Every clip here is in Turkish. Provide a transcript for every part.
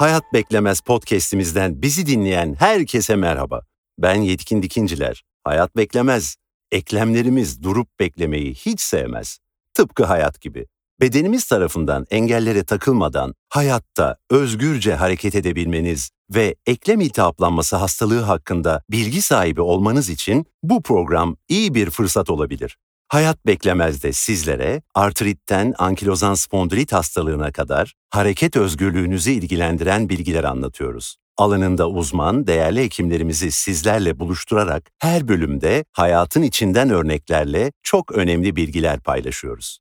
Hayat Beklemez podcast'imizden bizi dinleyen herkese merhaba. Ben Yetkin Dikinciler. Hayat beklemez. Eklemlerimiz durup beklemeyi hiç sevmez. Tıpkı hayat gibi. Bedenimiz tarafından engellere takılmadan hayatta özgürce hareket edebilmeniz ve eklem iltihaplanması hastalığı hakkında bilgi sahibi olmanız için bu program iyi bir fırsat olabilir. Hayat beklemez de sizlere artritten ankilozan spondilit hastalığına kadar hareket özgürlüğünüzü ilgilendiren bilgiler anlatıyoruz. Alanında uzman, değerli hekimlerimizi sizlerle buluşturarak her bölümde hayatın içinden örneklerle çok önemli bilgiler paylaşıyoruz.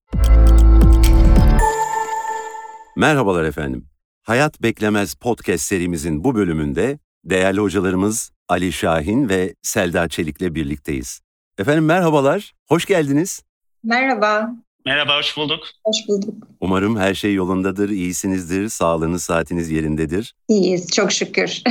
Merhabalar efendim. Hayat Beklemez podcast serimizin bu bölümünde değerli hocalarımız Ali Şahin ve Selda Çelik'le birlikteyiz. Efendim merhabalar, hoş geldiniz. Merhaba. Merhaba, hoş bulduk. Hoş bulduk. Umarım her şey yolundadır, iyisinizdir, sağlığınız, saatiniz yerindedir. İyiyiz, çok şükür.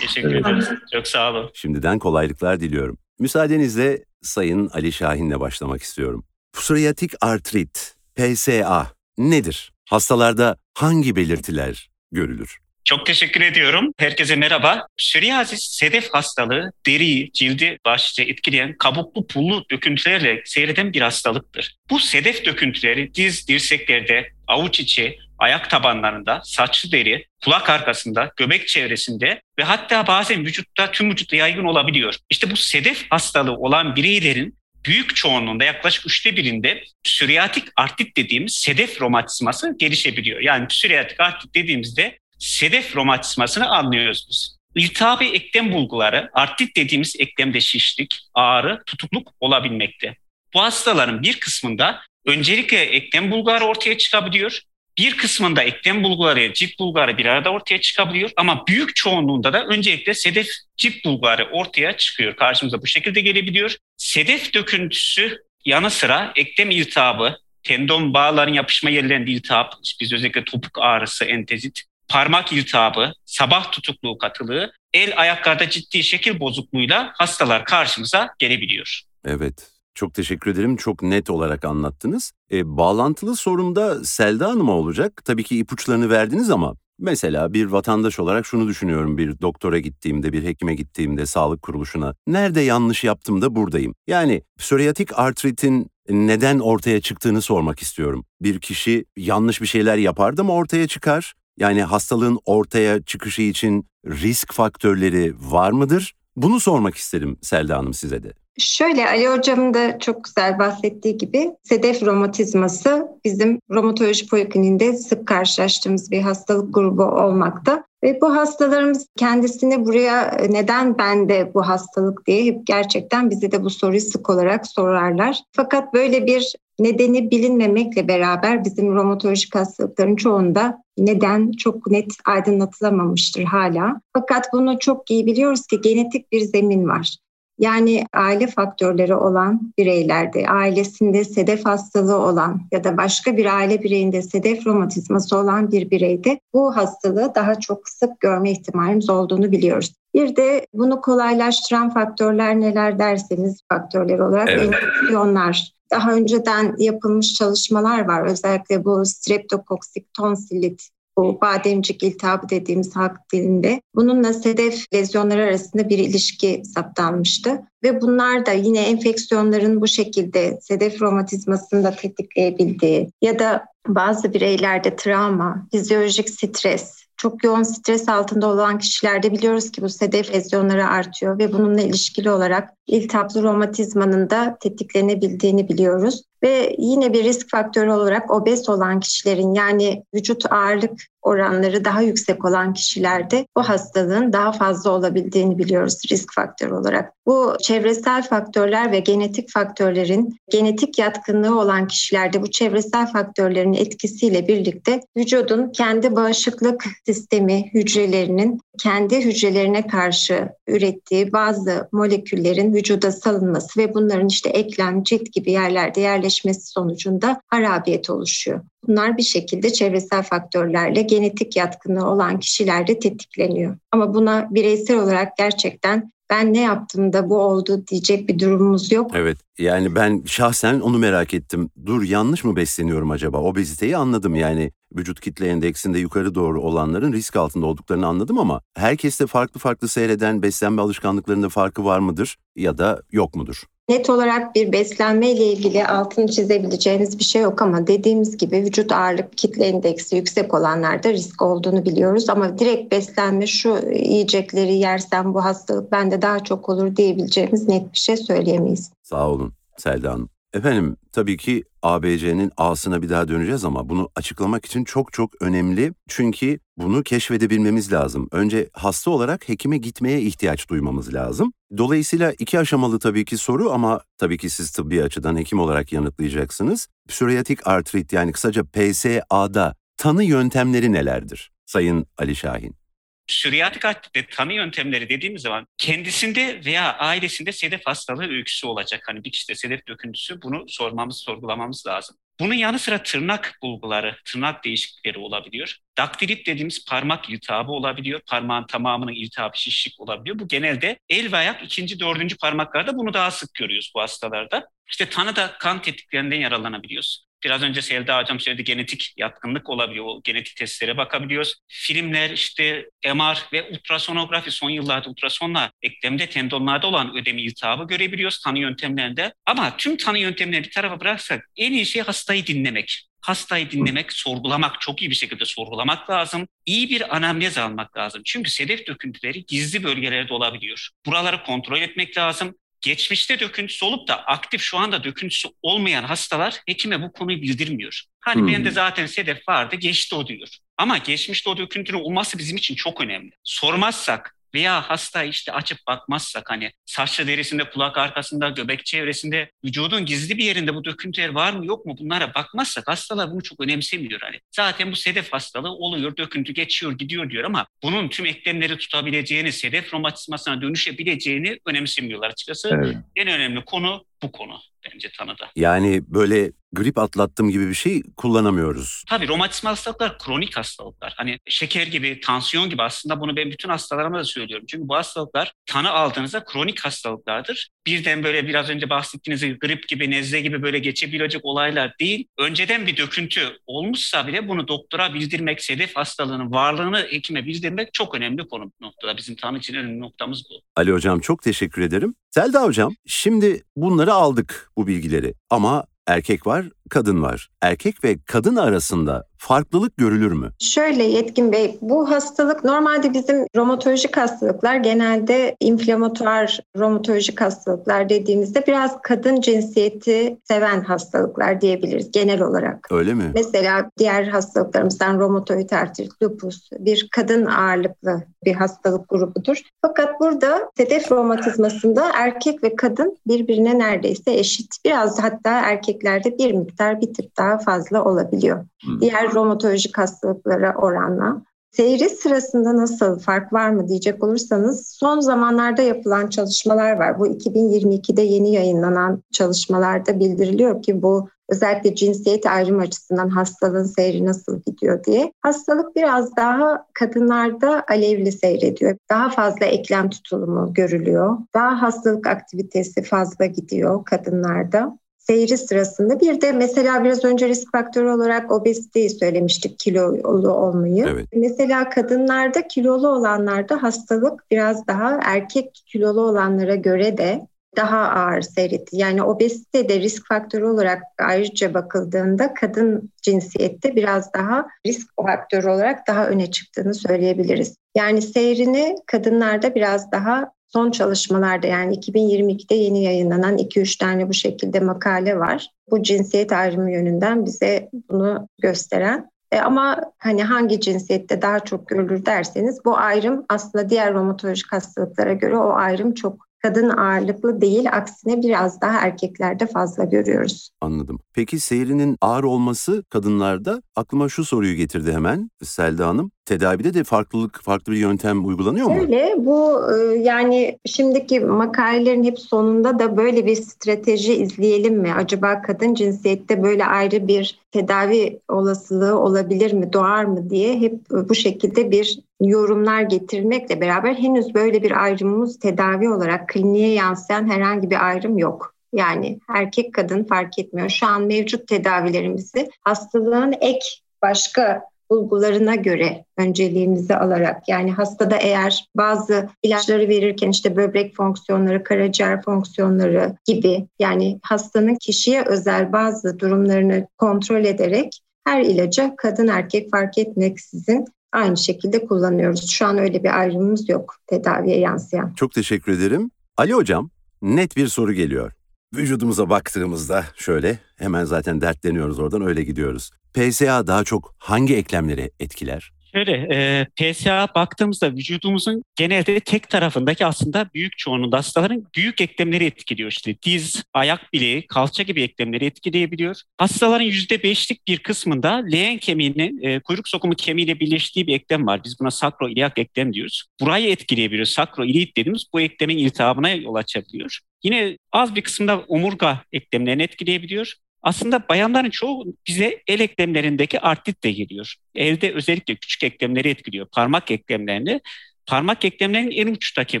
Teşekkür ederiz. Çok sağ olun. Şimdiden kolaylıklar diliyorum. Müsaadenizle Sayın Ali Şahin'le başlamak istiyorum. Psoriatik artrit, PSA nedir? Hastalarda hangi belirtiler görülür? Çok teşekkür ediyorum. Herkese merhaba. Psoriasis, sedef hastalığı, deriyi, cildi başlıca etkileyen kabuklu pullu döküntülerle seyreden bir hastalıktır. Bu sedef döküntüleri diz, dirseklerde, avuç içi, ayak tabanlarında, saçlı deri, kulak arkasında, göbek çevresinde ve hatta bazen vücutta tüm vücutta yaygın olabiliyor. İşte bu sedef hastalığı olan bireylerin büyük çoğunluğunda yaklaşık üçte birinde psoriatik artrit dediğimiz sedef romatizması gelişebiliyor. Yani psoriatik artrit dediğimizde sedef romatizmasını anlıyoruz biz. İltihabi eklem bulguları, artrit dediğimiz eklemde şişlik, ağrı, tutukluk olabilmekte. Bu hastaların bir kısmında öncelikle eklem bulguları ortaya çıkabiliyor. Bir kısmında eklem bulguları, cilt bulguları bir arada ortaya çıkabiliyor. Ama büyük çoğunluğunda da öncelikle sedef cilt bulguları ortaya çıkıyor. Karşımıza bu şekilde gelebiliyor. Sedef döküntüsü yanı sıra eklem iltihabı, tendon bağların yapışma yerlerinde iltihap, biz özellikle topuk ağrısı, entezit, parmak iltihabı, sabah tutukluğu katılığı, el ayaklarda ciddi şekil bozukluğuyla hastalar karşımıza gelebiliyor. Evet. Çok teşekkür ederim. Çok net olarak anlattınız. E, bağlantılı sorumda Selda Hanım'a olacak. Tabii ki ipuçlarını verdiniz ama mesela bir vatandaş olarak şunu düşünüyorum bir doktora gittiğimde, bir hekime gittiğimde, sağlık kuruluşuna. Nerede yanlış yaptım da buradayım. Yani psoriatik artritin neden ortaya çıktığını sormak istiyorum. Bir kişi yanlış bir şeyler yapar da mı ortaya çıkar? Yani hastalığın ortaya çıkışı için risk faktörleri var mıdır? Bunu sormak isterim Selda Hanım size de. Şöyle Ali Hocam'ın da çok güzel bahsettiği gibi sedef romatizması bizim romatoloji polikliniğinde sık karşılaştığımız bir hastalık grubu olmakta. Ve bu hastalarımız kendisini buraya neden bende bu hastalık diye hep gerçekten bize de bu soruyu sık olarak sorarlar. Fakat böyle bir nedeni bilinmemekle beraber bizim romatolojik hastalıkların çoğunda neden çok net aydınlatılamamıştır hala. Fakat bunu çok iyi biliyoruz ki genetik bir zemin var. Yani aile faktörleri olan bireylerde, ailesinde sedef hastalığı olan ya da başka bir aile bireyinde sedef romatizması olan bir bireyde bu hastalığı daha çok sık görme ihtimalimiz olduğunu biliyoruz. Bir de bunu kolaylaştıran faktörler neler derseniz faktörler olarak evet. enfeksiyonlar. Daha önceden yapılmış çalışmalar var. Özellikle bu streptokoksik tonsilit bu bademcik iltihabı dediğimiz halk dilinde. Bununla sedef lezyonları arasında bir ilişki saptanmıştı. Ve bunlar da yine enfeksiyonların bu şekilde sedef romatizmasını da tetikleyebildiği ya da bazı bireylerde travma, fizyolojik stres, çok yoğun stres altında olan kişilerde biliyoruz ki bu sedef lezyonları artıyor ve bununla ilişkili olarak iltihaplı romatizmanın da tetiklenebildiğini biliyoruz. Ve yine bir risk faktörü olarak obez olan kişilerin yani vücut ağırlık oranları daha yüksek olan kişilerde bu hastalığın daha fazla olabildiğini biliyoruz risk faktörü olarak. Bu çevresel faktörler ve genetik faktörlerin genetik yatkınlığı olan kişilerde bu çevresel faktörlerin etkisiyle birlikte vücudun kendi bağışıklık sistemi hücrelerinin kendi hücrelerine karşı ürettiği bazı moleküllerin vücuda salınması ve bunların işte eklem, cilt gibi yerlerde yerleşmesi sonucunda harabiyet oluşuyor. Bunlar bir şekilde çevresel faktörlerle genetik yatkınlığı olan kişilerde tetikleniyor. Ama buna bireysel olarak gerçekten ben ne yaptım da bu oldu diyecek bir durumumuz yok. Evet yani ben şahsen onu merak ettim. Dur yanlış mı besleniyorum acaba? Obeziteyi anladım yani vücut kitle endeksinde yukarı doğru olanların risk altında olduklarını anladım ama herkeste farklı farklı seyreden beslenme alışkanlıklarında farkı var mıdır ya da yok mudur? Net olarak bir beslenme ile ilgili altını çizebileceğimiz bir şey yok ama dediğimiz gibi vücut ağırlık kitle endeksi yüksek olanlarda risk olduğunu biliyoruz ama direkt beslenme şu yiyecekleri yersem bu hastalık bende daha çok olur diyebileceğimiz net bir şey söyleyemeyiz. Sağ olun Selda Hanım. Efendim tabii ki ABC'nin A'sına bir daha döneceğiz ama bunu açıklamak için çok çok önemli. Çünkü bunu keşfedebilmemiz lazım. Önce hasta olarak hekime gitmeye ihtiyaç duymamız lazım. Dolayısıyla iki aşamalı tabii ki soru ama tabii ki siz tıbbi açıdan hekim olarak yanıtlayacaksınız. Psoriatik artrit yani kısaca PSA'da tanı yöntemleri nelerdir? Sayın Ali Şahin. Psoriatik artritte tanı yöntemleri dediğimiz zaman kendisinde veya ailesinde sedef hastalığı öyküsü olacak. Hani bir kişide sedef döküntüsü bunu sormamız, sorgulamamız lazım. Bunun yanı sıra tırnak bulguları, tırnak değişiklikleri olabiliyor. Daktilit dediğimiz parmak iltihabı olabiliyor. Parmağın tamamının iltihabı şişlik olabiliyor. Bu genelde el ve ayak ikinci, dördüncü parmaklarda bunu daha sık görüyoruz bu hastalarda. İşte tanıda kan tetiklerinden yaralanabiliyoruz. Biraz önce Selda Hocam söyledi genetik yatkınlık olabiliyor. O genetik testlere bakabiliyoruz. Filmler işte MR ve ultrasonografi son yıllarda ultrasonla eklemde tendonlarda olan ödemi iltihabı görebiliyoruz tanı yöntemlerinde. Ama tüm tanı yöntemlerini bir tarafa bıraksak en iyi şey hastayı dinlemek hastayı dinlemek, sorgulamak, çok iyi bir şekilde sorgulamak lazım. İyi bir anamnez almak lazım. Çünkü sedef döküntüleri gizli bölgelerde olabiliyor. Buraları kontrol etmek lazım geçmişte döküntüsü olup da aktif şu anda döküntüsü olmayan hastalar hekime bu konuyu bildirmiyor. Hani hmm. bende zaten sedef vardı geçti o diyor. Ama geçmişte o döküntünün olması bizim için çok önemli. Sormazsak veya hasta işte açıp bakmazsak hani saçlı derisinde, kulak arkasında, göbek çevresinde, vücudun gizli bir yerinde bu döküntüler var mı yok mu bunlara bakmazsak hastalar bunu çok önemsemiyor. Hani zaten bu sedef hastalığı oluyor, döküntü geçiyor, gidiyor diyor ama bunun tüm eklemleri tutabileceğini, sedef romatizmasına dönüşebileceğini önemsemiyorlar açıkçası. Evet. En önemli konu bu konu bence tanıda. Yani böyle grip atlattım gibi bir şey kullanamıyoruz. Tabii romatizma hastalıklar kronik hastalıklar. Hani şeker gibi, tansiyon gibi aslında bunu ben bütün hastalarıma da söylüyorum. Çünkü bu hastalıklar tanı aldığınızda kronik hastalıklardır. Birden böyle biraz önce bahsettiğiniz grip gibi, nezle gibi böyle geçebilecek olaylar değil. Önceden bir döküntü olmuşsa bile bunu doktora bildirmek, sedef hastalığının varlığını hekime bildirmek çok önemli konu noktada. Bizim tanı için önemli noktamız bu. Ali Hocam çok teşekkür ederim. Selda Hocam şimdi bunları aldık bu bilgileri ama erkek var, kadın var. Erkek ve kadın arasında farklılık görülür mü? Şöyle Yetkin Bey, bu hastalık normalde bizim romatolojik hastalıklar genelde inflamatuar romatolojik hastalıklar dediğimizde biraz kadın cinsiyeti seven hastalıklar diyebiliriz genel olarak. Öyle mi? Mesela diğer hastalıklarımızdan romatoid artrit, lupus bir kadın ağırlıklı bir hastalık grubudur. Fakat burada sedef romatizmasında erkek ve kadın birbirine neredeyse eşit. Biraz hatta erkeklerde bir miktar bir tık daha fazla olabiliyor. Hmm. Diğer romatolojik hastalıklara oranla. Seyri sırasında nasıl fark var mı diyecek olursanız son zamanlarda yapılan çalışmalar var. Bu 2022'de yeni yayınlanan çalışmalarda bildiriliyor ki bu özellikle cinsiyet ayrım açısından hastalığın seyri nasıl gidiyor diye. Hastalık biraz daha kadınlarda alevli seyrediyor. Daha fazla eklem tutulumu görülüyor. Daha hastalık aktivitesi fazla gidiyor kadınlarda seyri sırasında. Bir de mesela biraz önce risk faktörü olarak obeziteyi söylemiştik kilolu olmayı. Evet. Mesela kadınlarda kilolu olanlarda hastalık biraz daha erkek kilolu olanlara göre de daha ağır seyretti. Yani obezite de risk faktörü olarak ayrıca bakıldığında kadın cinsiyette biraz daha risk faktörü olarak daha öne çıktığını söyleyebiliriz. Yani seyrini kadınlarda biraz daha son çalışmalarda yani 2022'de yeni yayınlanan 2-3 tane bu şekilde makale var. Bu cinsiyet ayrımı yönünden bize bunu gösteren. E ama hani hangi cinsiyette daha çok görülür derseniz bu ayrım aslında diğer romatolojik hastalıklara göre o ayrım çok kadın ağırlıklı değil aksine biraz daha erkeklerde fazla görüyoruz. Anladım. Peki seyrinin ağır olması kadınlarda aklıma şu soruyu getirdi hemen Selda Hanım. Tedavide de farklılık, farklı bir yöntem uygulanıyor mu? Öyle. Bu e, yani şimdiki makalelerin hep sonunda da böyle bir strateji izleyelim mi? Acaba kadın cinsiyette böyle ayrı bir tedavi olasılığı olabilir mi, doğar mı diye hep bu şekilde bir yorumlar getirmekle beraber henüz böyle bir ayrımımız tedavi olarak kliniğe yansıyan herhangi bir ayrım yok. Yani erkek kadın fark etmiyor. Şu an mevcut tedavilerimizi hastalığın ek başka bulgularına göre önceliğimizi alarak yani hastada eğer bazı ilaçları verirken işte böbrek fonksiyonları, karaciğer fonksiyonları gibi yani hastanın kişiye özel bazı durumlarını kontrol ederek her ilaca kadın erkek fark etmeksizin aynı şekilde kullanıyoruz. Şu an öyle bir ayrımımız yok tedaviye yansıyan. Çok teşekkür ederim. Ali Hocam net bir soru geliyor. Vücudumuza baktığımızda şöyle hemen zaten dertleniyoruz oradan öyle gidiyoruz. PSA daha çok hangi eklemleri etkiler? Şöyle e, PSA baktığımızda vücudumuzun genelde tek tarafındaki aslında büyük çoğunluğunda hastaların büyük eklemleri etkiliyor. İşte diz, ayak bileği, kalça gibi eklemleri etkileyebiliyor. Hastaların %5'lik bir kısmında leğen kemiğinin e, kuyruk sokumu kemiğiyle birleştiği bir eklem var. Biz buna sakroiliak eklem diyoruz. Burayı etkileyebiliyor. Sakroiliit dediğimiz bu eklemin iltihabına yol açabiliyor. Yine az bir kısımda omurga eklemlerini etkileyebiliyor. Aslında bayanların çoğu bize el eklemlerindeki artrit de geliyor. Elde özellikle küçük eklemleri etkiliyor. Parmak eklemlerini parmak eklemlerinin en uçtaki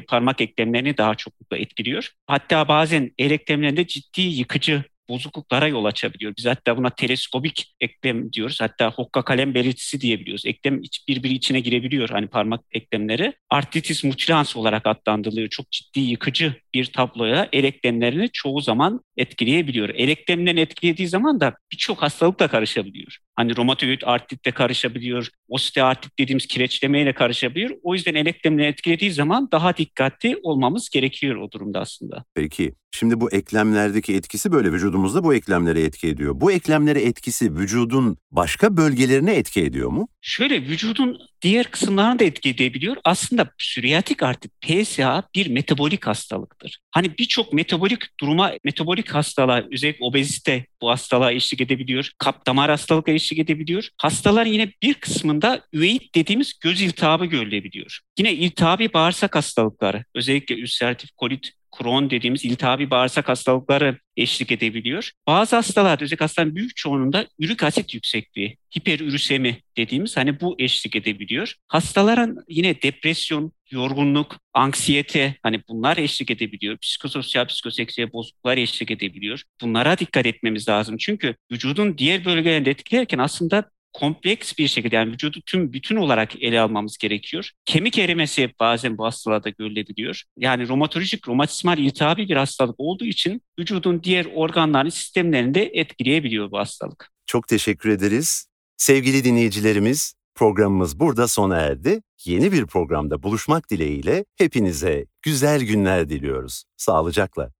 parmak eklemlerini daha çok etkiliyor. Hatta bazen el eklemlerinde ciddi yıkıcı bozukluklara yol açabiliyor. Biz hatta buna teleskobik eklem diyoruz. Hatta hokka kalem belirtisi diyebiliyoruz. Eklem iç, birbiri içine girebiliyor hani parmak eklemleri. Artritis mutilans olarak adlandırılıyor. Çok ciddi yıkıcı bir tabloya el eklemlerini çoğu zaman etkileyebiliyor. El eklemlerini etkilediği zaman da birçok hastalıkla karışabiliyor. Hani romatoid artritle karışabiliyor, osteoartrit dediğimiz kireçlemeyle karışabiliyor. O yüzden el eklemlerini etkilediği zaman daha dikkatli olmamız gerekiyor o durumda aslında. Peki Şimdi bu eklemlerdeki etkisi böyle vücudumuzda bu eklemlere etki ediyor. Bu eklemlere etkisi vücudun başka bölgelerine etki ediyor mu? Şöyle vücudun diğer kısımlarına da etki edebiliyor. Aslında psoriatik artrit PSA bir metabolik hastalıktır. Hani birçok metabolik duruma, metabolik hastalığa, özellikle obezite bu hastalığa eşlik edebiliyor. Kap damar hastalığı eşlik edebiliyor. Hastalar yine bir kısmında üveit dediğimiz göz iltihabı görülebiliyor. Yine iltihabi bağırsak hastalıkları, özellikle ülseratif kolit Crohn dediğimiz iltihabi bağırsak hastalıkları eşlik edebiliyor. Bazı hastalar, özellikle hastaların büyük çoğunluğunda ürik asit yüksekliği, hiperürüsemi dediğimiz hani bu eşlik edebiliyor. Hastaların yine depresyon, yorgunluk, anksiyete hani bunlar eşlik edebiliyor. Psikososyal, psikoseksüel bozukluklar eşlik edebiliyor. Bunlara dikkat etmemiz lazım. Çünkü vücudun diğer bölgelerinde etkilerken aslında kompleks bir şekilde yani vücudu tüm bütün olarak ele almamız gerekiyor. Kemik erimesi bazen bu hastalarda görülebiliyor. Yani romatolojik, romatizmal iltihabi bir hastalık olduğu için vücudun diğer organlarını, sistemlerini de etkileyebiliyor bu hastalık. Çok teşekkür ederiz. Sevgili dinleyicilerimiz, programımız burada sona erdi. Yeni bir programda buluşmak dileğiyle hepinize güzel günler diliyoruz. Sağlıcakla.